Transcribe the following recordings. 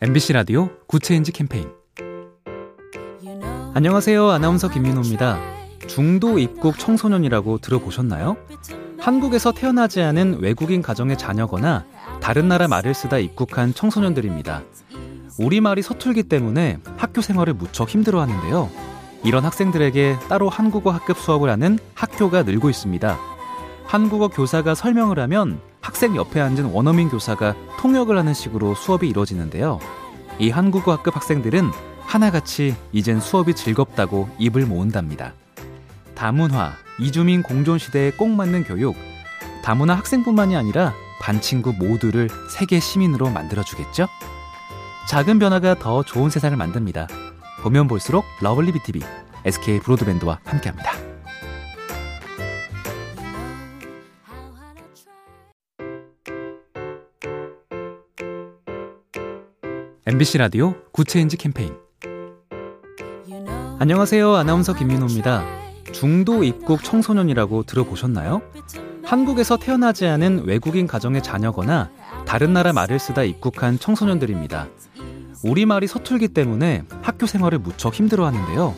MBC 라디오 Good Change 캠페인 안녕하세요. 아나운서 김민호입니다. 중도 입국 청소년이라고 들어보셨나요? 한국에서 태어나지 않은 외국인 가정의 자녀거나 다른 나라 말을 쓰다 입국한 청소년들입니다. 우리말이 서툴기 때문에 학교 생활을 무척 힘들어 하는데요. 이런 학생들에게 따로 한국어 학급 수업을 하는 학교가 늘고 있습니다. 한국어 교사가 설명을 하면 학생 옆에 앉은 원어민 교사가 통역을 하는 식으로 수업이 이루어지는데요. 이 한국어 학급 학생들은 하나같이 이젠 수업이 즐겁다고 입을 모은답니다. 다문화, 이주민 공존 시대에 꼭 맞는 교육, 다문화 학생뿐만이 아니라 반 친구 모두를 세계 시민으로 만들어주겠죠? 작은 변화가 더 좋은 세상을 만듭니다. 보면 볼수록 lovely B tv SK 브로드밴드와 함께합니다. MBC 라디오 Good Change 캠페인 안녕하세요. 아나운서 김민호입니다. 중도 입국 청소년이라고 들어보셨나요? 한국에서 태어나지 않은 외국인 가정의 자녀거나 다른 나라 말을 쓰다 입국한 청소년들입니다. 우리말이 서툴기 때문에 학교 생활을 무척 힘들어 하는데요.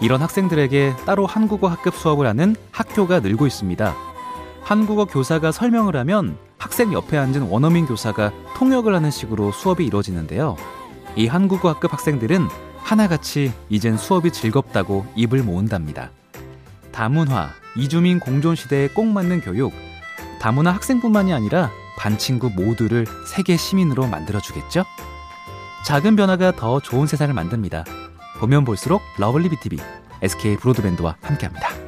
이런 학생들에게 따로 한국어 학급 수업을 하는 학교가 늘고 있습니다. 한국어 교사가 설명을 하면 학생 옆에 앉은 원어민 교사가 통역을 하는 식으로 수업이 이루어지는데요. 이 한국어 학급 학생들은 하나같이 이젠 수업이 즐겁다고 입을 모은답니다. 다문화, 이주민 공존 시대에 꼭 맞는 교육, 다문화 학생뿐만이 아니라 반 친구 모두를 세계 시민으로 만들어주겠죠? 작은 변화가 더 좋은 세상을 만듭니다. 보면 볼수록 lovely B tv SK 브로드밴드와 함께합니다.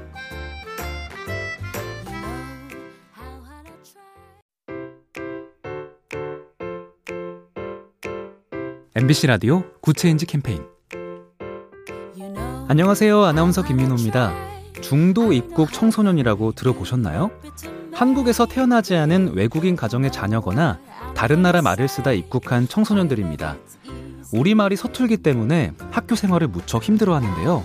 MBC 라디오 Good Change 캠페인 안녕하세요. 아나운서 김민호입니다. 중도 입국 청소년이라고 들어보셨나요? 한국에서 태어나지 않은 외국인 가정의 자녀거나 다른 나라 말을 쓰다 입국한 청소년들입니다. 우리말이 서툴기 때문에 학교 생활을 무척 힘들어 하는데요.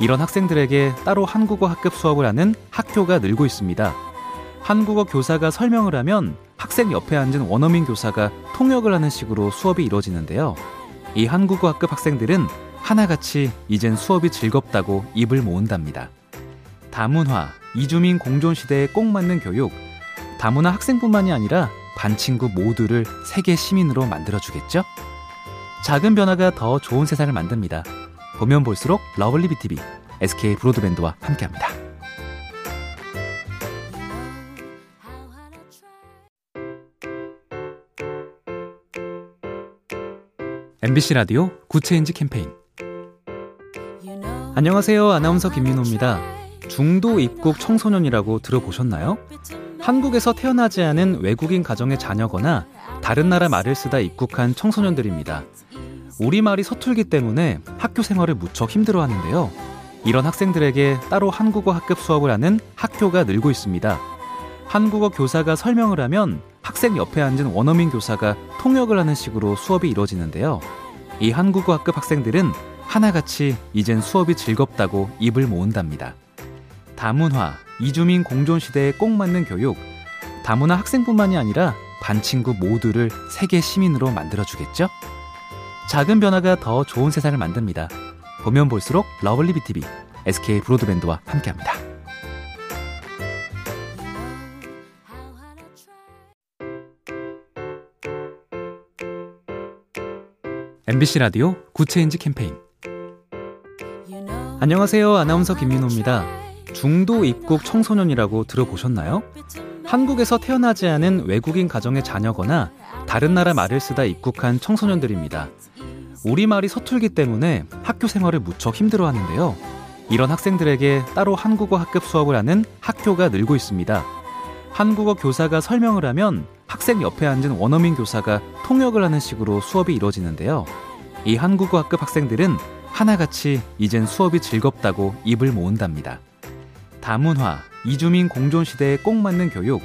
이런 학생들에게 따로 한국어 학급 수업을 하는 학교가 늘고 있습니다. 한국어 교사가 설명을 하면 학생 옆에 앉은 원어민 교사가 통역을 하는 식으로 수업이 이루어지는데요. 이 한국어 학급 학생들은 하나같이 이젠 수업이 즐겁다고 입을 모은답니다. 다문화, 이주민 공존 시대에 꼭 맞는 교육, 다문화 학생뿐만이 아니라 반 친구 모두를 세계 시민으로 만들어주겠죠? 작은 변화가 더 좋은 세상을 만듭니다. 보면 볼수록 lovely B tv SK 브로드밴드와 함께합니다. MBC 라디오 Good Change 캠페인 안녕하세요. 아나운서 김민호입니다. 중도 입국 청소년이라고 들어보셨나요? 한국에서 태어나지 않은 외국인 가정의 자녀거나 다른 나라 말을 쓰다 입국한 청소년들입니다. 우리말이 서툴기 때문에 학교 생활을 무척 힘들어 하는데요. 이런 학생들에게 따로 한국어 학급 수업을 하는 학교가 늘고 있습니다. 한국어 교사가 설명을 하면 학생 옆에 앉은 원어민 교사가 통역을 하는 식으로 수업이 이루어지는데요. 이 한국어 학급 학생들은 하나같이 이젠 수업이 즐겁다고 입을 모은답니다. 다문화, 이주민 공존 시대에 꼭 맞는 교육, 다문화 학생뿐만이 아니라 반 친구 모두를 세계 시민으로 만들어주겠죠? 작은 변화가 더 좋은 세상을 만듭니다. 보면 볼수록 lovely B tv SK 브로드밴드와 함께합니다. MBC 라디오 Good Change 캠페인 안녕하세요. 아나운서 김민호입니다. 중도 입국 청소년이라고 들어보셨나요? 한국에서 태어나지 않은 외국인 가정의 자녀거나 다른 나라 말을 쓰다 입국한 청소년들입니다. 우리말이 서툴기 때문에 학교 생활을 무척 힘들어 하는데요. 이런 학생들에게 따로 한국어 학급 수업을 하는 학교가 늘고 있습니다. 한국어 교사가 설명을 하면 학생 옆에 앉은 원어민 교사가 통역을 하는 식으로 수업이 이루어지는데요. 이 한국어 학급 학생들은 하나같이 이젠 수업이 즐겁다고 입을 모은답니다. 다문화, 이주민 공존 시대에 꼭 맞는 교육,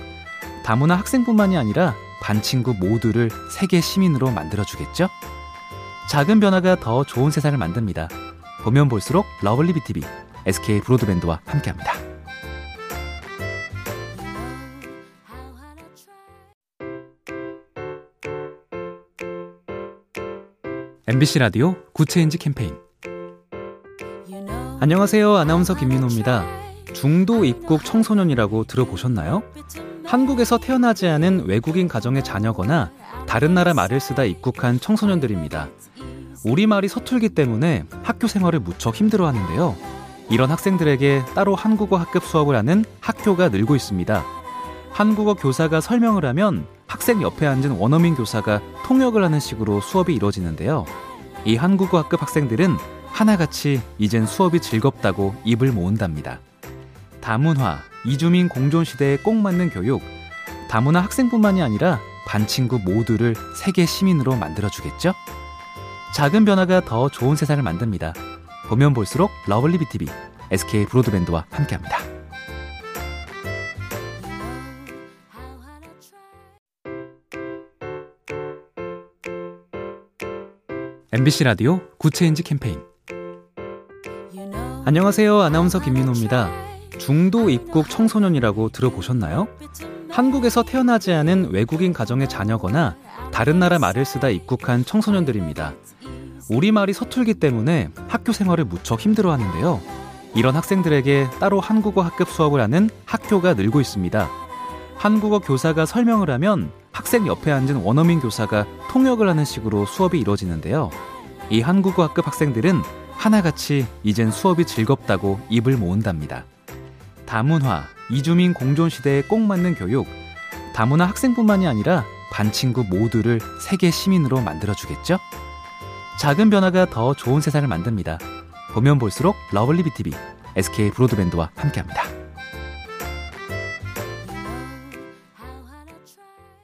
다문화 학생뿐만이 아니라 반 친구 모두를 세계 시민으로 만들어주겠죠? 작은 변화가 더 좋은 세상을 만듭니다. 보면 볼수록 lovely B tv SK 브로드밴드와 함께합니다. MBC 라디오 Good Change 캠페인 안녕하세요. 아나운서 김민호입니다. 중도 입국 청소년이라고 들어보셨나요? 한국에서 태어나지 않은 외국인 가정의 자녀거나 다른 나라 말을 쓰다 입국한 청소년들입니다. 우리말이 서툴기 때문에 학교 생활을 무척 힘들어 하는데요. 이런 학생들에게 따로 한국어 학급 수업을 하는 학교가 늘고 있습니다. 한국어 교사가 설명을 하면 학생 옆에 앉은 원어민 교사가 통역을 하는 식으로 수업이 이루어지는데요. 이 한국어 학급 학생들은 하나같이 이젠 수업이 즐겁다고 입을 모은답니다. 다문화, 이주민 공존 시대에 꼭 맞는 교육, 다문화 학생뿐만이 아니라 반 친구 모두를 세계 시민으로 만들어주겠죠? 작은 변화가 더 좋은 세상을 만듭니다. 보면 볼수록 lovely B tv SK 브로드밴드와 함께합니다. MBC 라디오 Good Change 캠페인 안녕하세요. 아나운서 김민호입니다. 중도 입국 청소년이라고 들어보셨나요? 한국에서 태어나지 않은 외국인 가정의 자녀거나 다른 나라 말을 쓰다 입국한 청소년들입니다. 우리말이 서툴기 때문에 학교 생활을 무척 힘들어 하는데요. 이런 학생들에게 따로 한국어 학급 수업을 하는 학교가 늘고 있습니다. 한국어 교사가 설명을 하면 학생 옆에 앉은 원어민 교사가 통역을 하는 식으로 수업이 이루어지는데요. 이 한국어 학급 학생들은 하나같이 이젠 수업이 즐겁다고 입을 모은답니다. 다문화, 이주민 공존 시대에 꼭 맞는 교육, 다문화 학생뿐만이 아니라 반 친구 모두를 세계 시민으로 만들어주겠죠? 작은 변화가 더 좋은 세상을 만듭니다. 보면 볼수록 lovely B tv SK 브로드밴드와 함께합니다.